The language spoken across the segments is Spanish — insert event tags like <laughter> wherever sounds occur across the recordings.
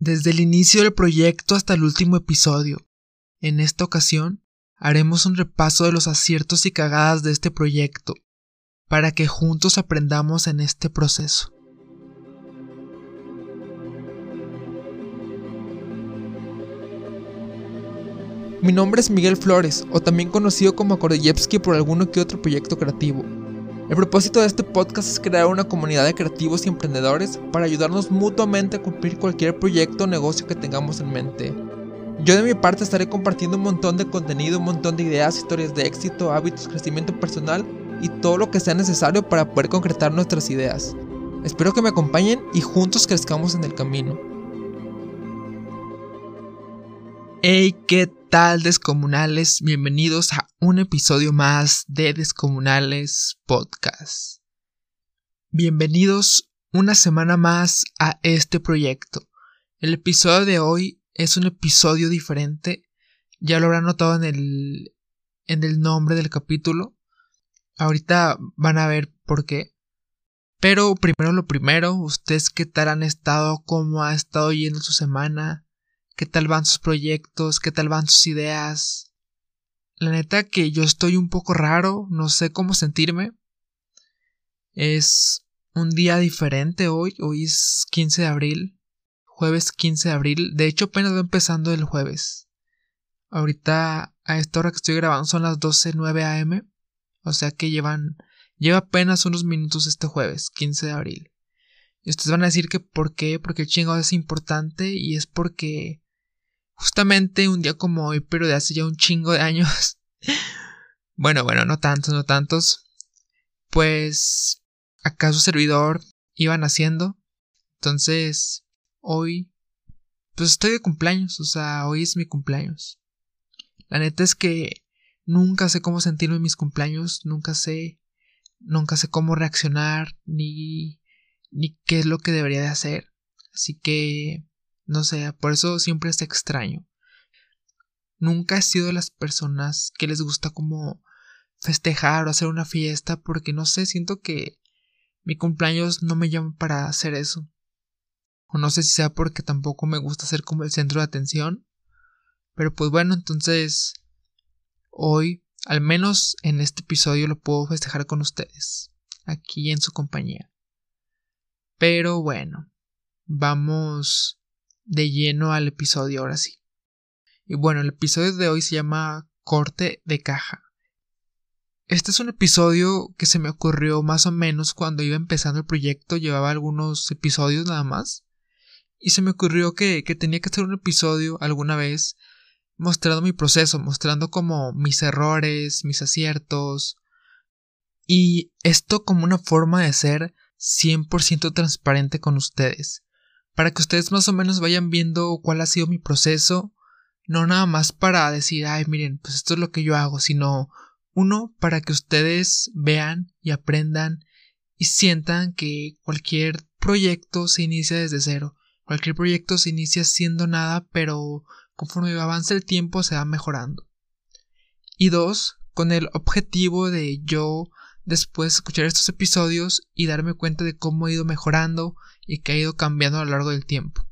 desde el inicio del proyecto hasta el último episodio. En esta ocasión, haremos un repaso de los aciertos y cagadas de este proyecto, para que juntos aprendamos en este proceso. Mi nombre es Miguel Flores, o también conocido como Akordeyevsky por alguno que otro proyecto creativo. El propósito de este podcast es crear una comunidad de creativos y emprendedores para ayudarnos mutuamente a cumplir cualquier proyecto o negocio que tengamos en mente. Yo de mi parte estaré compartiendo un montón de contenido, un montón de ideas, historias de éxito, hábitos, crecimiento personal y todo lo que sea necesario para poder concretar nuestras ideas. Espero que me acompañen y juntos crezcamos en el camino. Hey, ¿qué tal descomunales? Bienvenidos a un episodio más de Descomunales Podcast. Bienvenidos una semana más a este proyecto. El episodio de hoy es un episodio diferente. Ya lo habrán notado en el, en el nombre del capítulo. Ahorita van a ver por qué. Pero primero lo primero, ustedes qué tal han estado, cómo ha estado yendo su semana, qué tal van sus proyectos, qué tal van sus ideas. La neta que yo estoy un poco raro, no sé cómo sentirme. Es un día diferente hoy, hoy es 15 de abril, jueves 15 de abril, de hecho apenas va empezando el jueves. Ahorita a esta hora que estoy grabando son las 12.09 am, o sea que llevan, lleva apenas unos minutos este jueves, 15 de abril. Y ustedes van a decir que por qué, porque el chingado es importante y es porque Justamente un día como hoy, pero de hace ya un chingo de años. <laughs> bueno, bueno, no tantos, no tantos. Pues acá su servidor iba naciendo. Entonces, hoy, pues estoy de cumpleaños, o sea, hoy es mi cumpleaños. La neta es que nunca sé cómo sentirme en mis cumpleaños, nunca sé, nunca sé cómo reaccionar, ni, ni qué es lo que debería de hacer. Así que no sé, por eso siempre es extraño. Nunca he sido de las personas que les gusta como festejar o hacer una fiesta porque no sé, siento que mi cumpleaños no me llama para hacer eso. O no sé si sea porque tampoco me gusta ser como el centro de atención. Pero pues bueno, entonces hoy, al menos en este episodio, lo puedo festejar con ustedes, aquí en su compañía. Pero bueno, vamos de lleno al episodio ahora sí. Y bueno, el episodio de hoy se llama Corte de caja. Este es un episodio que se me ocurrió más o menos cuando iba empezando el proyecto, llevaba algunos episodios nada más. Y se me ocurrió que, que tenía que hacer un episodio alguna vez mostrando mi proceso, mostrando como mis errores, mis aciertos. Y esto como una forma de ser 100% transparente con ustedes para que ustedes más o menos vayan viendo cuál ha sido mi proceso, no nada más para decir, ay, miren, pues esto es lo que yo hago, sino uno, para que ustedes vean y aprendan y sientan que cualquier proyecto se inicia desde cero. Cualquier proyecto se inicia siendo nada, pero conforme avanza el tiempo se va mejorando. Y dos, con el objetivo de yo después escuchar estos episodios y darme cuenta de cómo he ido mejorando y que ha ido cambiando a lo largo del tiempo.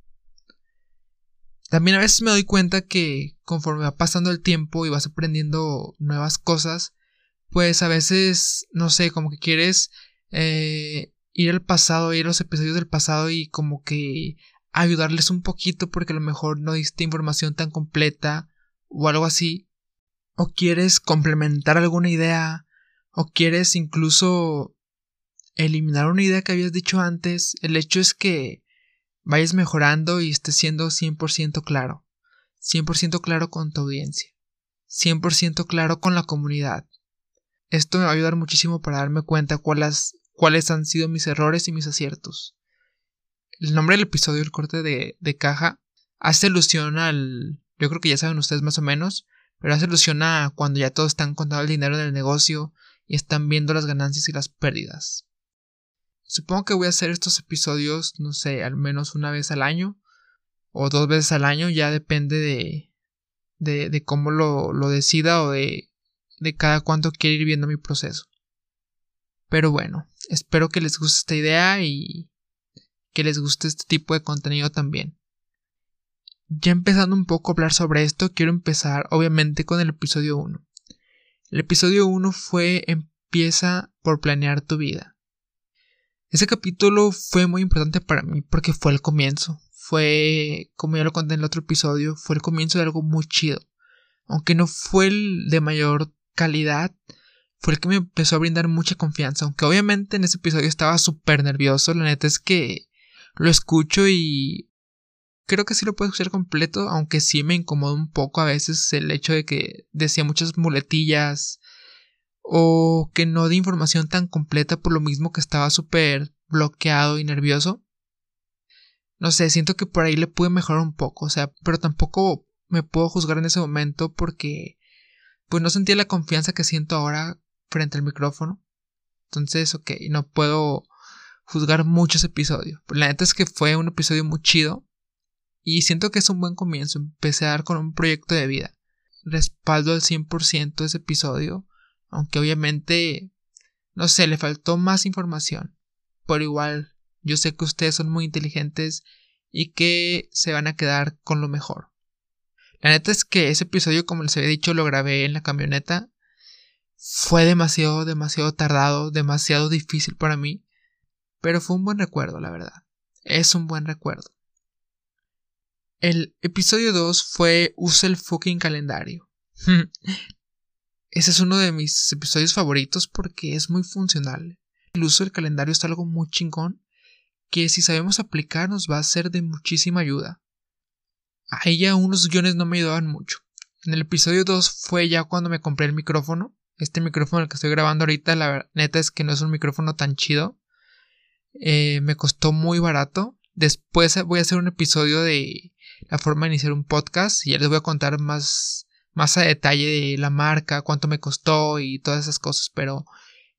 También a veces me doy cuenta que conforme va pasando el tiempo y vas aprendiendo nuevas cosas, pues a veces, no sé, como que quieres eh, ir al pasado, ir a los episodios del pasado y como que ayudarles un poquito porque a lo mejor no diste información tan completa o algo así. O quieres complementar alguna idea o quieres incluso eliminar una idea que habías dicho antes, el hecho es que vayas mejorando y estés siendo 100% claro, 100% claro con tu audiencia, 100% claro con la comunidad. Esto me va a ayudar muchísimo para darme cuenta cuáles, cuáles han sido mis errores y mis aciertos. El nombre del episodio, el corte de, de caja, hace alusión al... Yo creo que ya saben ustedes más o menos, pero hace alusión a cuando ya todos están contando el dinero del negocio y están viendo las ganancias y las pérdidas. Supongo que voy a hacer estos episodios, no sé, al menos una vez al año o dos veces al año, ya depende de, de, cómo lo, lo, decida o de, de cada cuánto quiero ir viendo mi proceso. Pero bueno, espero que les guste esta idea y que les guste este tipo de contenido también. ya empezando un poco a hablar sobre esto, quiero empezar obviamente con el episodio 1. El episodio 1 fue Empieza por planear tu vida. Ese capítulo fue muy importante para mí porque fue el comienzo. Fue, como ya lo conté en el otro episodio, fue el comienzo de algo muy chido. Aunque no fue el de mayor calidad, fue el que me empezó a brindar mucha confianza. Aunque obviamente en ese episodio estaba súper nervioso. La neta es que lo escucho y creo que sí lo puedo escuchar completo, aunque sí me incomoda un poco a veces el hecho de que decía muchas muletillas o que no di información tan completa por lo mismo que estaba súper bloqueado y nervioso. No sé, siento que por ahí le pude mejorar un poco, o sea, pero tampoco me puedo juzgar en ese momento porque pues no sentía la confianza que siento ahora frente al micrófono. Entonces, ok, no puedo juzgar mucho ese episodio. la neta es que fue un episodio muy chido y siento que es un buen comienzo. Dar con un proyecto de vida. Respaldo al 100% ese episodio. Aunque obviamente, no sé, le faltó más información. Por igual, yo sé que ustedes son muy inteligentes y que se van a quedar con lo mejor. La neta es que ese episodio, como les había dicho, lo grabé en la camioneta. Fue demasiado, demasiado tardado, demasiado difícil para mí. Pero fue un buen recuerdo, la verdad. Es un buen recuerdo. El episodio 2 fue Usa el fucking calendario. Ese es uno de mis episodios favoritos porque es muy funcional. El uso del calendario es algo muy chingón que si sabemos aplicar nos va a ser de muchísima ayuda. A ella unos guiones no me ayudaban mucho. En el episodio 2 fue ya cuando me compré el micrófono. Este micrófono el que estoy grabando ahorita, la neta es que no es un micrófono tan chido. Eh, me costó muy barato. Después voy a hacer un episodio de la forma de iniciar un podcast y ya les voy a contar más, más a detalle de la marca, cuánto me costó y todas esas cosas, pero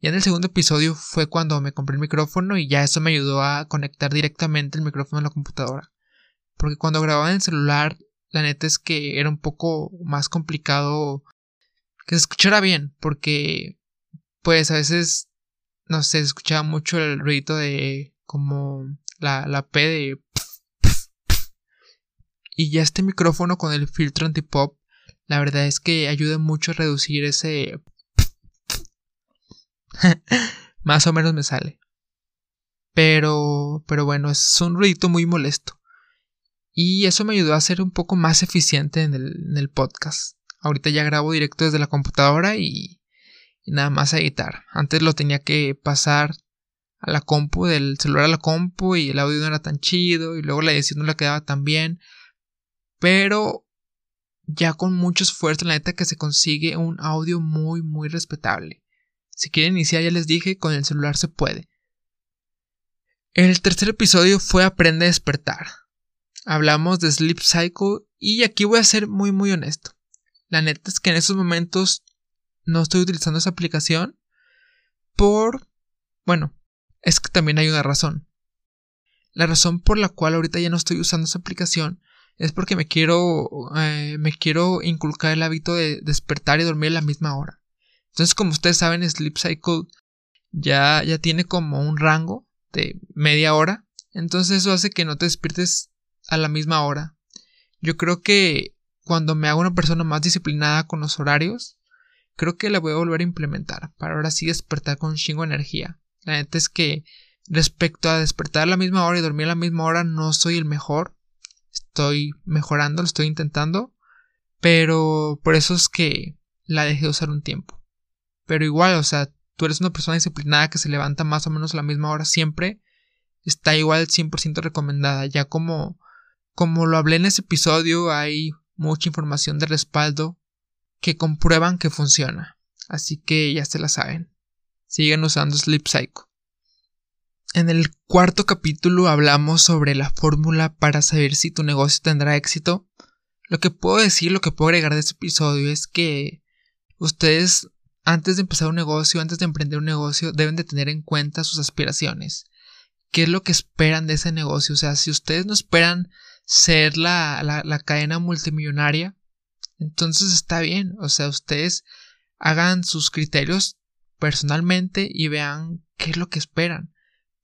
ya en el segundo episodio fue cuando me compré el micrófono y ya eso me ayudó a conectar directamente el micrófono a la computadora. Porque cuando grababa en el celular, la neta es que era un poco más complicado que se escuchara bien, porque pues a veces, no sé, se escuchaba mucho el ruido de como la, la P de y ya este micrófono con el filtro antipop, la verdad es que ayuda mucho a reducir ese... <laughs> Más o menos me sale. Pero, pero bueno, es un ruidito muy molesto. Y eso me ayudó a ser un poco más eficiente en el, podcast. Ahorita ya grabo directo desde la computadora y, y, nada más a editar. Antes lo tenía que pasar a la compu, del celular a la compu y el audio no era tan chido y luego la edición no le quedaba tan bien. Pero ya con mucho esfuerzo, la neta que se consigue un audio muy, muy respetable. Si quieren iniciar, ya les dije, con el celular se puede. El tercer episodio fue Aprende a despertar. Hablamos de Sleep Cycle y aquí voy a ser muy, muy honesto. La neta es que en estos momentos no estoy utilizando esa aplicación por... Bueno, es que también hay una razón. La razón por la cual ahorita ya no estoy usando esa aplicación es porque me quiero, eh, me quiero inculcar el hábito de despertar y dormir a la misma hora. Entonces, como ustedes saben, Sleep Cycle ya, ya tiene como un rango de media hora. Entonces eso hace que no te despiertes a la misma hora. Yo creo que cuando me hago una persona más disciplinada con los horarios, creo que la voy a volver a implementar para ahora sí despertar con chingo de energía. La neta es que respecto a despertar a la misma hora y dormir a la misma hora no soy el mejor estoy mejorando, lo estoy intentando, pero por eso es que la dejé de usar un tiempo. Pero igual, o sea, tú eres una persona disciplinada que se levanta más o menos a la misma hora siempre, está igual 100% recomendada. Ya como, como lo hablé en ese episodio, hay mucha información de respaldo que comprueban que funciona. Así que ya se la saben. Sigan usando Sleep Cycle. En el cuarto capítulo hablamos sobre la fórmula para saber si tu negocio tendrá éxito. Lo que puedo decir, lo que puedo agregar de este episodio es que ustedes antes de empezar un negocio, antes de emprender un negocio, deben de tener en cuenta sus aspiraciones. ¿Qué es lo que esperan de ese negocio? O sea, si ustedes no esperan ser la, la, la cadena multimillonaria, entonces está bien. O sea, ustedes hagan sus criterios personalmente y vean qué es lo que esperan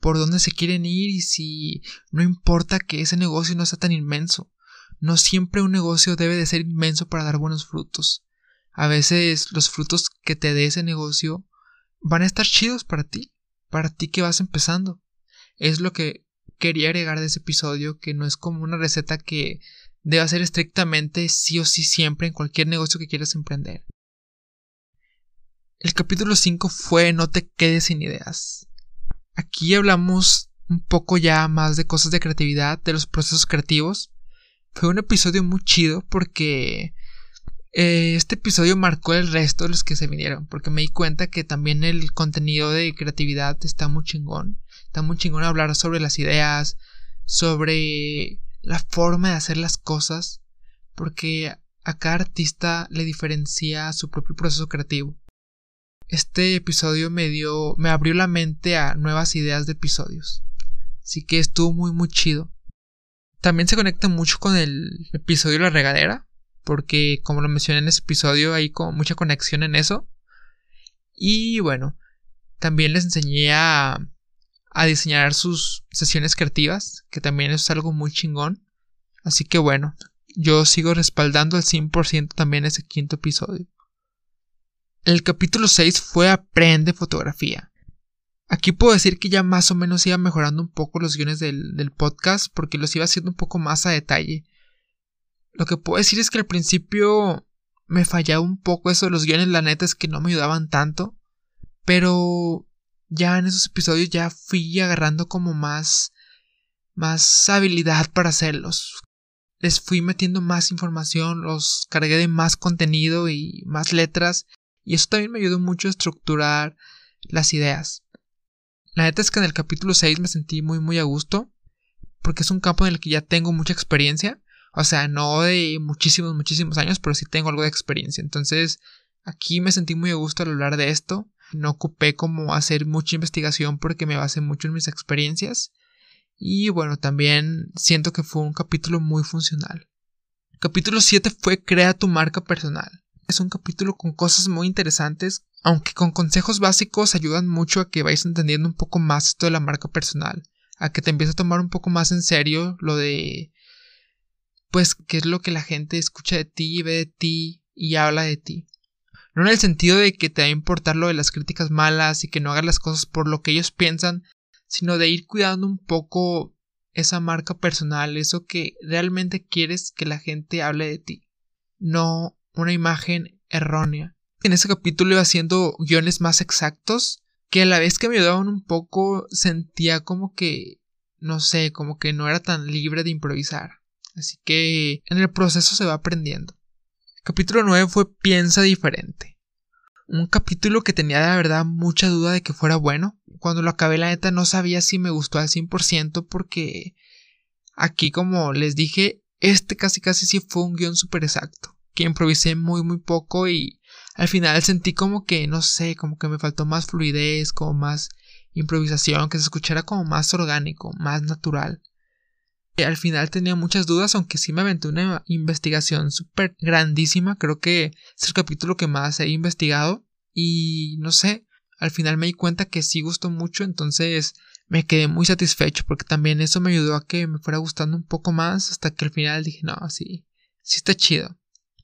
por dónde se quieren ir y si no importa que ese negocio no sea tan inmenso. no siempre un negocio debe de ser inmenso para dar buenos frutos. A veces los frutos que te dé ese negocio van a estar chidos para ti, para ti que vas empezando. Es lo que quería agregar de ese episodio, que no es como una receta que deba ser estrictamente sí o sí siempre en cualquier negocio que quieras emprender. El capítulo 5 fue No te quedes sin ideas. Aquí hablamos un poco ya más de cosas de creatividad, de los procesos creativos. Fue un episodio muy chido porque eh, este episodio marcó el resto de los que se vinieron, porque me di cuenta que también el contenido de creatividad está muy chingón. Está muy chingón hablar sobre las ideas, sobre la forma de hacer las cosas, porque a cada artista le diferencia su propio proceso creativo. Este episodio me dio, me abrió la mente a nuevas ideas de episodios. Así que estuvo muy muy chido. También se conecta mucho con el episodio de la regadera, porque como lo mencioné en ese episodio hay mucha conexión en eso. Y bueno, también les enseñé a, a diseñar sus sesiones creativas, que también es algo muy chingón. Así que bueno, yo sigo respaldando al 100% también ese quinto episodio. El capítulo 6 fue Aprende fotografía. Aquí puedo decir que ya más o menos iba mejorando un poco los guiones del, podcast porque los iba haciendo un poco más a detalle. Lo que puedo decir es que al principio me fallaba un poco eso de los guiones, la neta es que no me ayudaban tanto. Pero ya en esos episodios ya fui agarrando como más más habilidad para hacerlos. Les fui metiendo más información, los cargué de más contenido y más letras y eso también me ayudó mucho a estructurar las ideas. La neta es que en el capítulo 6 me sentí muy muy a gusto, porque es un campo en el que ya tengo mucha experiencia, o sea, no de muchísimos, muchísimos años, pero sí tengo algo de experiencia. Entonces, aquí me sentí muy a gusto al hablar de esto. No ocupé como hacer mucha investigación porque me basé mucho en mis experiencias. Y bueno, también siento que fue un capítulo muy funcional. capítulo 7 fue Crea tu marca personal. Es un capítulo con cosas muy interesantes aunque con consejos básicos ayudan mucho a que vais entendiendo un poco más esto de la marca personal, a que te empieces a tomar un poco más en serio lo de pues qué es lo que la gente escucha de ti, ve de ti y habla de ti. No en el sentido de que te va a importar lo de las críticas malas y que no hagas las cosas por lo que ellos piensan, sino de ir cuidando un poco esa marca personal, eso que realmente quieres que la gente hable de ti, no una imagen errónea en ese capítulo iba haciendo guiones más exactos que a la vez que me ayudaban un poco sentía como que no sé, como que no era tan libre de improvisar. Así que en el proceso se va aprendiendo. Capítulo 9 fue Piensa diferente. Un capítulo que tenía de verdad mucha duda de que fuera bueno. Cuando lo acabé la neta no sabía si me gustó al 100% porque aquí como les dije, este casi casi sí fue un guion súper exacto. Que improvisé muy muy poco y al final sentí como que, no sé, como que me faltó más fluidez, como más improvisación, que se escuchara como más orgánico, más natural. Y al final tenía muchas dudas, aunque sí me aventé una investigación súper grandísima, creo que es el capítulo que más he investigado y no sé, al final me di cuenta que sí gustó mucho, entonces me quedé muy satisfecho porque también eso me ayudó a que me fuera gustando un poco más hasta que al final dije, no, sí, sí está chido.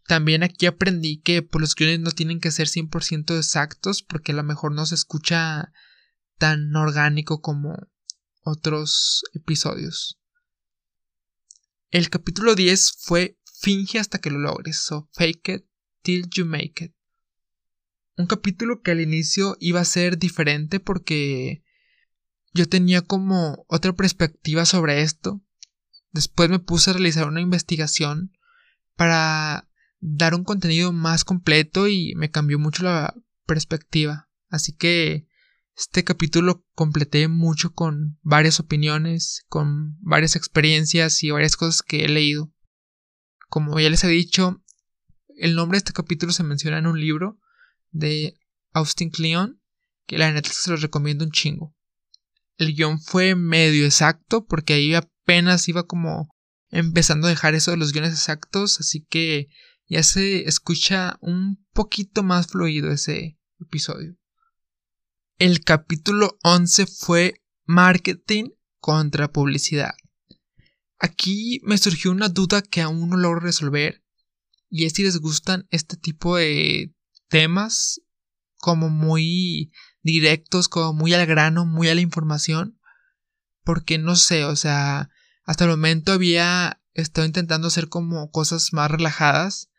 También aquí aprendí que pues, los guiones no tienen que ser 100% exactos porque a lo mejor no se escucha tan orgánico como otros episodios. El capítulo 10 fue Finge hasta que lo logres o Fake it till you make it. Un capítulo que al inicio iba a ser diferente porque yo tenía como otra perspectiva sobre esto. Después me puse a realizar una investigación para dar un contenido más completo y me cambió mucho la perspectiva. Así que este capítulo completé mucho con varias opiniones, con varias experiencias y varias cosas que he leído. Como ya les he dicho, el nombre de este capítulo se menciona en un libro de Austin Kleon, que la neta se los recomiendo un chingo. El guion fue medio exacto porque ahí apenas iba como empezando a dejar eso de los guiones exactos, así que ya se escucha un poquito más fluido ese episodio. El capítulo 11 fue Marketing contra Publicidad. Aquí me surgió una duda que aún no logro resolver y es si les gustan este tipo de temas como muy directos, como muy al grano, muy a la información. Porque no sé, o sea, hasta el momento había estado intentando hacer como cosas más relajadas.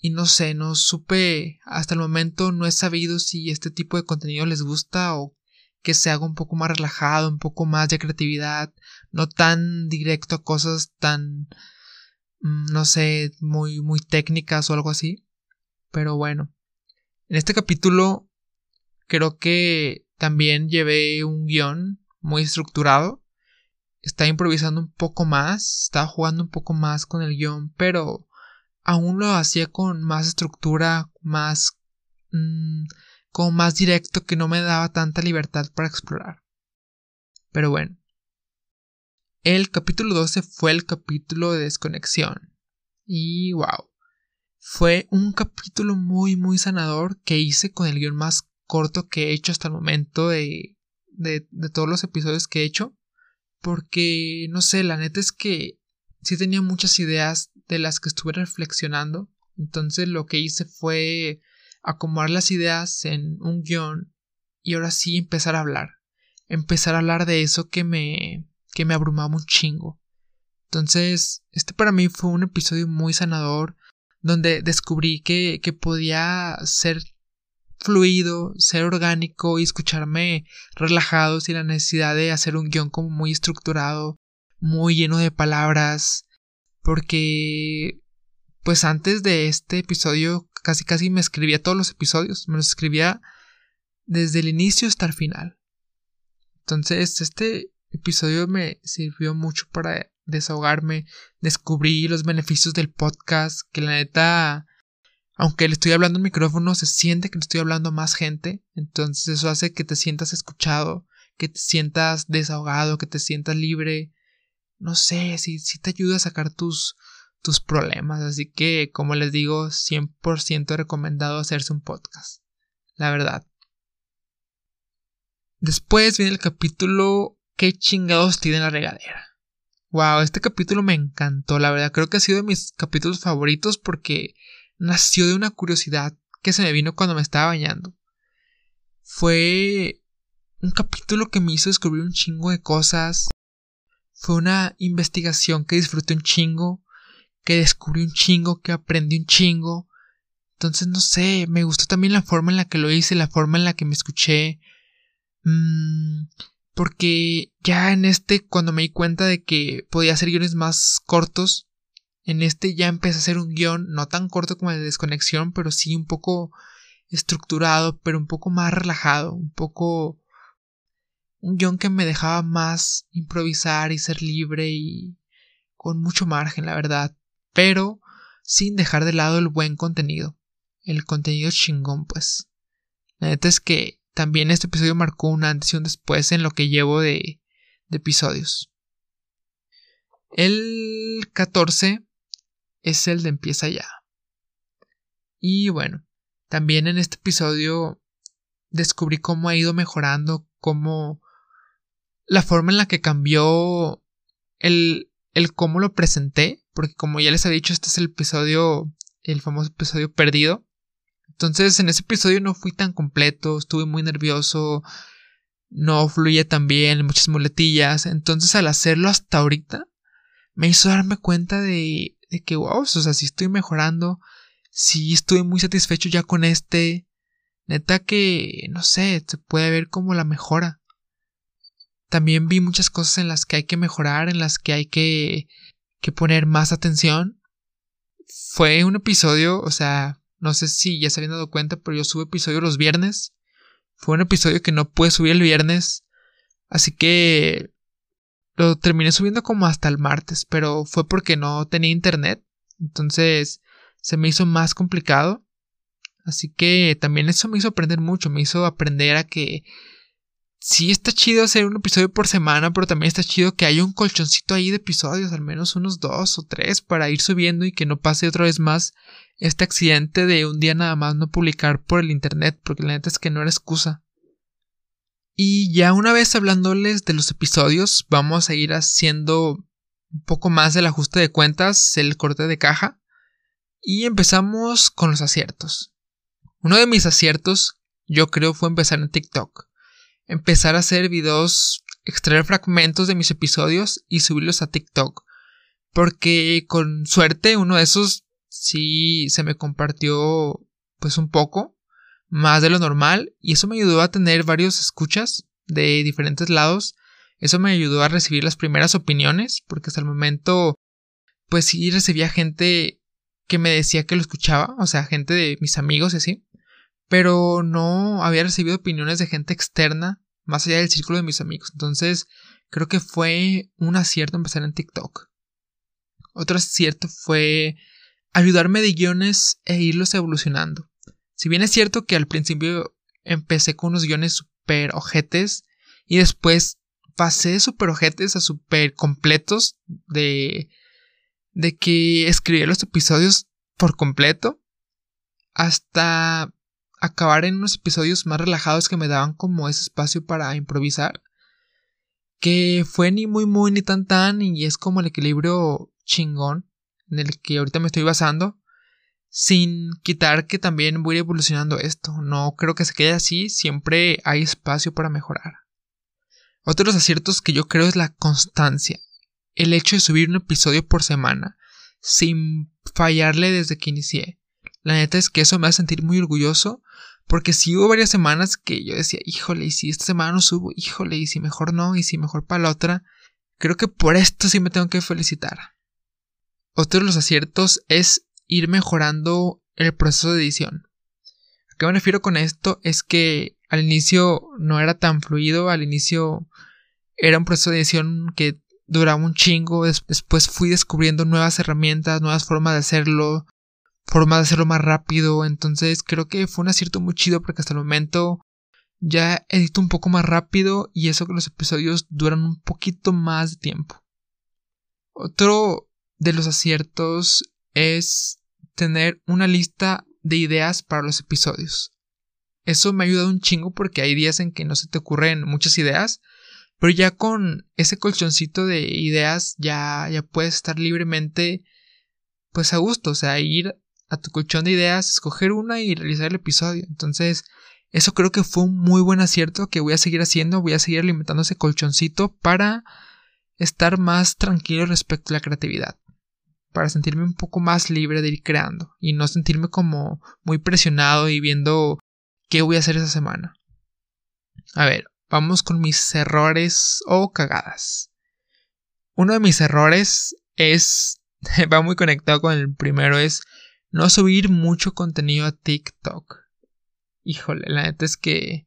Y no sé, no supe, hasta el momento no he sabido si este tipo de contenido les gusta o que se haga un poco más relajado, un poco más de creatividad, no tan directo a cosas tan, mm, no sé, muy, muy técnicas o algo así. Pero bueno, en este capítulo creo que también llevé un guion muy estructurado. Estaba improvisando un poco más, estaba jugando un poco más con el guion, pero aún lo hacía con más estructura, más... Mm, como más directo que no me daba tanta libertad para explorar. Pero bueno. El capítulo 12 fue el capítulo de desconexión. Y wow. Fue un capítulo muy muy sanador que hice con el guion más corto que he hecho hasta el momento de, de, de todos los episodios que he hecho. Porque, no sé, la neta es que sí tenía muchas ideas de las que estuve reflexionando. Entonces lo que hice fue acomodar las ideas en un guion y ahora sí empezar a hablar. Empezar a hablar de eso que me, que me abrumaba un chingo. Entonces, este para mí fue un episodio muy sanador donde descubrí que, que podía ser fluido, ser orgánico y escucharme relajado sin la necesidad de hacer un guion como muy estructurado, muy lleno de palabras, porque pues antes de este episodio casi casi me escribía todos los episodios, me los escribía desde el inicio hasta el final. Entonces, este episodio me sirvió mucho para desahogarme, descubrí los beneficios del podcast, que la neta, aunque le estoy hablando al micrófono, se siente que le estoy hablando a más gente, entonces eso hace que te sientas escuchado, que te sientas desahogado, que te sientas libre, no sé, si, si te ayuda a sacar tus, tus problemas. Así que, como les digo, 100% recomendado hacerse un podcast. La verdad. Después viene el capítulo ¿Qué chingados tiene la regadera? Wow, este capítulo me encantó, la verdad. Creo que ha sido de mis capítulos favoritos porque nació de una curiosidad que se me vino cuando me estaba bañando. Fue un capítulo que me hizo descubrir un chingo de cosas. Fue una investigación que disfruté un chingo que descubrí un chingo, que aprendí un chingo. Entonces, no sé, me gustó también la forma en la que lo hice, la forma en la que me escuché. Mm, porque ya en este, cuando me di cuenta de que podía hacer guiones más cortos, en este ya empecé a hacer un guion no tan corto como el de desconexión, pero sí un poco estructurado, pero un poco más relajado, un poco un guion que me dejaba más improvisar y ser libre y con mucho margen, la verdad pero sin dejar de lado el buen contenido, el contenido chingón, pues. La neta es que también este episodio marcó un antes y un después en lo que llevo de, de episodios. El 14 es el de Empieza ya. Y bueno, también en este episodio descubrí cómo ha ido mejorando, cómo la forma en la que cambió el, el cómo lo presenté, porque como ya les he dicho, este es el episodio, el famoso episodio perdido. Entonces en ese episodio no fui tan completo, estuve muy nervioso, no fluía tan bien, muchas muletillas. Entonces al hacerlo hasta ahorita, me hizo darme cuenta de, de que, wow, o sea, si estoy mejorando, si estoy muy satisfecho ya con este. Neta que, no sé, se puede ver como la mejora. También vi muchas cosas en las que hay que mejorar, en las que hay que que poner más atención. Fue un episodio, o sea, no sé si ya se habían dado cuenta, pero yo subo episodio los viernes. Fue un episodio que no pude subir el viernes. Así que lo terminé subiendo como hasta el martes, pero fue porque no tenía internet. Entonces se me hizo más complicado. Así que también eso me hizo aprender mucho, me hizo aprender a que sí está chido hacer un episodio por semana, pero también está chido que haya un colchoncito ahí de episodios, al menos unos dos o tres, para ir subiendo y que no pase otra vez más este accidente de un día nada más no publicar por el internet, porque la neta es que no era excusa. Y ya una vez hablándoles de los episodios, vamos a ir haciendo un poco más del ajuste de cuentas, el corte de caja. Y empezamos con los aciertos. Uno de mis aciertos, yo creo, fue empezar en TikTok. Empezar a hacer videos, extraer fragmentos de mis episodios y subirlos a TikTok. Porque con suerte uno de esos sí se me compartió pues un poco más de lo normal y eso me ayudó a tener varios escuchas de diferentes lados. Eso me ayudó a recibir las primeras opiniones porque hasta el momento pues sí recibía gente que me decía que lo escuchaba, o sea, gente de mis amigos y así, pero no había recibido opiniones de gente externa más allá del círculo de mis amigos. Entonces, creo que fue un acierto empezar en TikTok. Otro acierto fue ayudarme de guiones e irlos evolucionando. Si bien es cierto que al principio empecé con unos guiones super ojetes y después pasé de super ojetes a super completos de de que escribía los episodios por completo hasta acabar en unos episodios más relajados que me daban como ese espacio para improvisar que fue ni muy muy ni tan tan y es como el equilibrio chingón en el que ahorita me estoy basando sin quitar que también voy evolucionando esto. No creo que se quede así siempre hay espacio para mejorar. Otros aciertos que yo creo es la constancia. El hecho de subir un episodio por semana sin fallarle desde que inicié. La neta es que eso me hace sentir muy orgulloso porque si hubo varias semanas que yo decía, híjole, y si esta semana no subo, híjole, y si mejor no, y si mejor para la otra, creo que por esto sí me tengo que felicitar. Otro de los aciertos es ir mejorando el proceso de edición. ¿A qué me refiero con esto? Es que al inicio no era tan fluido, al inicio era un proceso de edición que duraba un chingo. Después fui descubriendo nuevas herramientas, nuevas formas de hacerlo, formas de hacerlo más rápido. Entonces creo que fue un acierto muy chido porque hasta el momento ya edito un poco más rápido y eso que los episodios duran un poquito más de tiempo. Otro de los aciertos es tener una lista de ideas para los episodios. Eso me ha ayudado un chingo porque hay días en que no se te ocurren muchas ideas pero ya con ese colchoncito de ideas ya, ya puedes estar libremente pues a gusto, o sea, ir a tu colchón de ideas, escoger una y realizar el episodio. Entonces, eso creo que fue un muy buen acierto que voy a seguir haciendo, voy a seguir alimentando ese colchoncito para estar más tranquilo respecto a la creatividad, para sentirme un poco más libre de ir creando y no sentirme como muy presionado y viendo qué voy a hacer esa semana. A ver, vamos con mis errores o cagadas. Uno de mis errores es, <laughs> va muy conectado con el primero, es no subir mucho contenido a TikTok. Híjole, la neta es que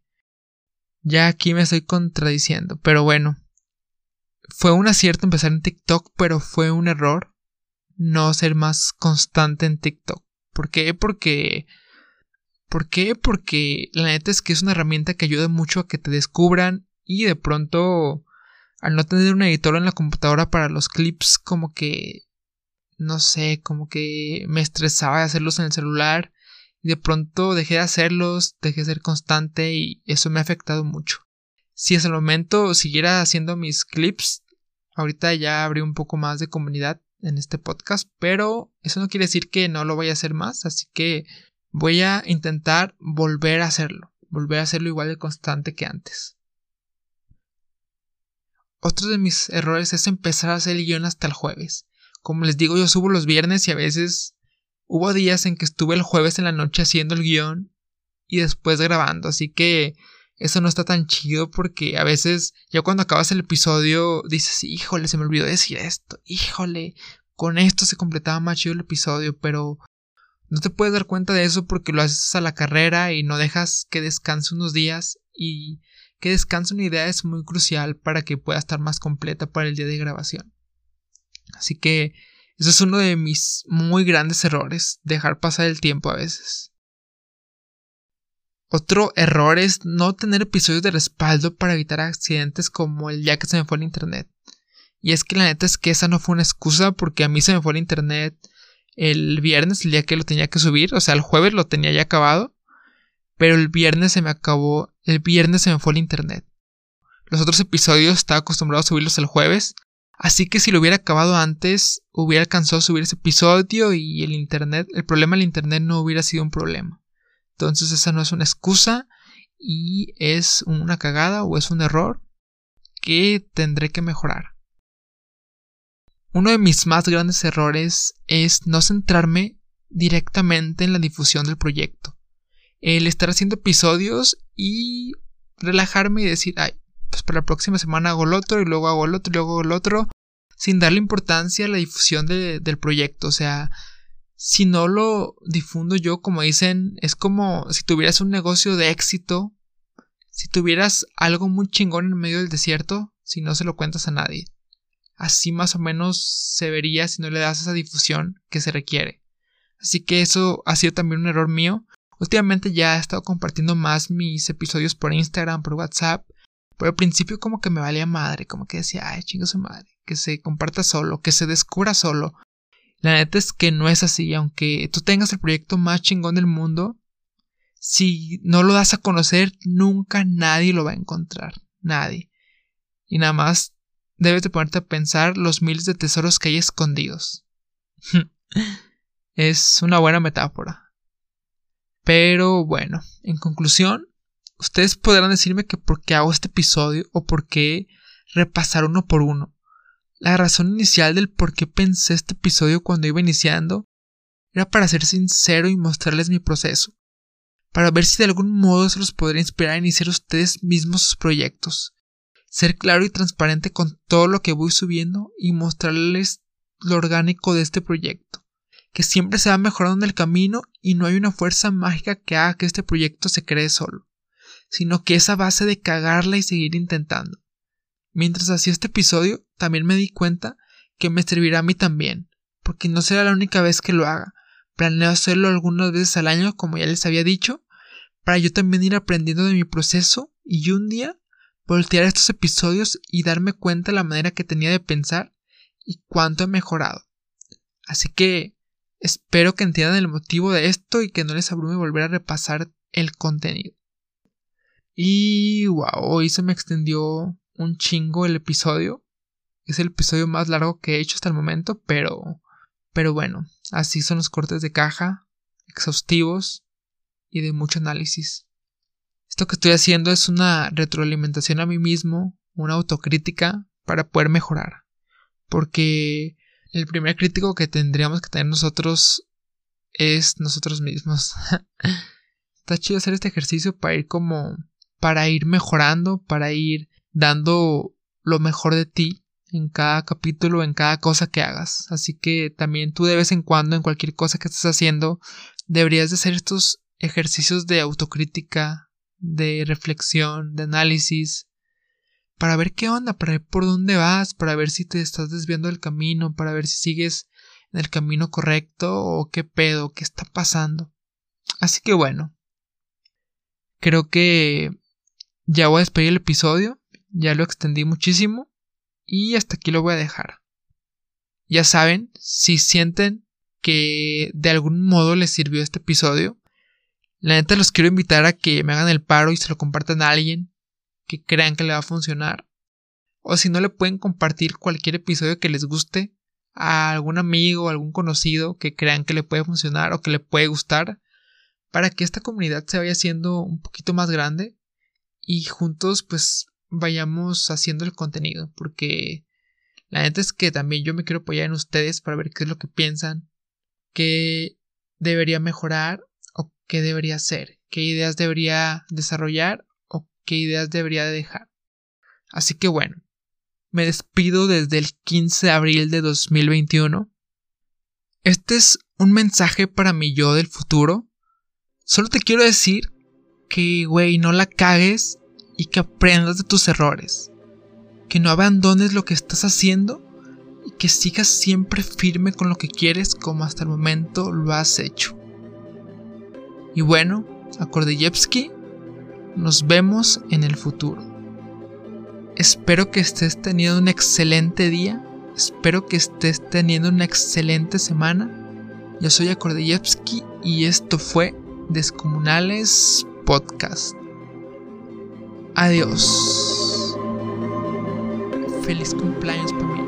ya aquí me estoy contradiciendo, pero bueno. Fue un acierto empezar en TikTok, pero fue un error no ser más constante en TikTok. ¿Por qué? Porque ¿Por qué? Porque la neta es que es una herramienta que ayuda mucho a que te descubran y de pronto al no tener un editor en la computadora para los clips como que no sé, como que me estresaba de hacerlos en el celular y de pronto dejé de hacerlos, dejé de ser constante y eso me ha afectado mucho. Si hasta el momento siguiera haciendo mis clips, ahorita ya habría un poco más de comunidad en este podcast, pero eso no quiere decir que no lo vaya a hacer más, así que Voy a intentar volver a hacerlo, volver a hacerlo igual de constante que antes. Otro de mis errores es empezar a hacer el guion hasta el jueves. Como les digo, yo subo los viernes y a veces hubo días en que estuve el jueves en la noche haciendo el guion y después grabando, así que eso no está tan chido porque a veces ya cuando acabas el episodio dices, híjole, se me olvidó decir esto, híjole, con esto se completaba más chido el episodio, pero no te puedes dar cuenta de eso porque lo haces a la carrera y no dejas que descanse unos días y que descanse una idea es muy crucial para que pueda estar más completa para el día de grabación. Así que eso es uno de mis muy grandes errores, dejar pasar el tiempo a veces. Otro error es no tener episodios de respaldo para evitar accidentes como el día que se me fue el internet. Y es que la neta es que esa no fue una excusa porque a mí se me fue el internet el viernes, el día que lo tenía que subir, o sea, el jueves lo tenía ya acabado, pero el viernes se me acabó, el viernes se me fue el internet. Los otros episodios estaba acostumbrado a subirlos el jueves, Así que si lo hubiera acabado antes, hubiera alcanzado a subir ese episodio y el internet, el problema del internet no hubiera sido un problema. Entonces esa no es una excusa y es una cagada o es un error que tendré que mejorar. Uno de mis más grandes errores es no centrarme directamente en la difusión del proyecto. El estar haciendo episodios y relajarme y decir, ay, pues para la próxima semana hago el otro y luego hago el otro y luego hago el otro, sin darle importancia a la difusión del proyecto. O sea, si no lo difundo yo, como dicen, es como si tuvieras un negocio de éxito, si tuvieras algo muy chingón en medio del desierto, si no se lo cuentas a nadie. Así más o menos se vería si no le das esa difusión que se requiere. Así que eso ha sido también un error mío. Últimamente ya he estado compartiendo más mis episodios por Instagram, por WhatsApp. Pero al principio como que me valía madre, como que decía, ay, chingo su madre, que se comparta solo, que se descubra solo. La neta es que no es así, aunque tú tengas el proyecto más chingón del mundo, si no lo das a conocer, nunca nadie lo va a encontrar, nadie. Y nada más debes de ponerte a pensar los miles de tesoros que hay escondidos. <laughs> es una buena metáfora. Pero bueno, en conclusión, ustedes podrán decirme que por qué hago este episodio o por qué repasar uno por uno. La razón inicial del por qué pensé este episodio cuando iba iniciando era para ser sincero y mostrarles mi proceso, para ver si de algún modo se los podría inspirar a iniciar ustedes mismos sus proyectos, ser claro y transparente con todo lo que voy subiendo y mostrarles lo orgánico de este proyecto, que siempre se va mejorando en el camino y no hay una fuerza mágica que haga que este proyecto se cree solo, sino que es base de cagarla y seguir intentando. Mientras hacía este episodio, también me di cuenta que me servirá a mí también, porque no será la única vez que lo haga. Planeo hacerlo algunas veces al año, como ya les había dicho, para yo también ir aprendiendo de mi proceso y un día voltear estos episodios y darme cuenta de la manera que tenía de pensar y cuánto he mejorado. Así que espero que entiendan el motivo de esto y que no les abrume volver a repasar el contenido. Y wow, hoy se me extendió un chingo el episodio. Es el episodio más largo que he hecho hasta el momento, pero pero bueno, así son los cortes de caja, exhaustivos y de mucho análisis. Esto que estoy haciendo es una retroalimentación a mí mismo, una autocrítica para poder mejorar. Porque el primer crítico que tendríamos que tener nosotros es nosotros mismos. <laughs> Está chido hacer este ejercicio para ir como para ir mejorando, para ir dando lo mejor de ti en cada capítulo, en cada cosa que hagas. Así que también tú de vez en cuando, en cualquier cosa que estés haciendo, deberías de hacer estos ejercicios de autocrítica, de reflexión, de análisis, para ver qué onda, para ver por dónde vas, para ver si te estás desviando del camino, para ver si sigues en el camino correcto o qué pedo, qué está pasando. Así que bueno, creo que ya voy a despedir el episodio, ya lo extendí muchísimo y hasta aquí lo voy a dejar. Ya saben, si sienten que de algún modo les sirvió este episodio, la neta los quiero invitar a que me hagan el paro y se lo compartan a alguien que crean que le va a funcionar. O si no le pueden compartir cualquier episodio que les guste a algún amigo o algún conocido que crean que le puede funcionar o que le puede gustar para que esta comunidad se vaya haciendo un poquito más grande y juntos pues vayamos haciendo el contenido porque la neta es que también yo me quiero apoyar en ustedes para ver qué es lo que piensan, qué debería mejorar qué debería hacer, qué ideas debería desarrollar o qué ideas debería dejar. Así que bueno, me despido desde el 15 de abril de 2021. Este es un mensaje para mi yo del futuro. Solo te quiero decir que, güey, no la cagues y que aprendas de tus errores. Que no abandones lo que estás haciendo y que sigas siempre firme con lo que quieres como hasta el momento lo has hecho. Y bueno, a nos vemos en el futuro. Espero que estés teniendo un excelente día. Espero que estés teniendo una excelente semana. Yo soy Akordeyevsky y esto fue Descomunales Podcast. Adiós. Feliz cumpleaños para mí.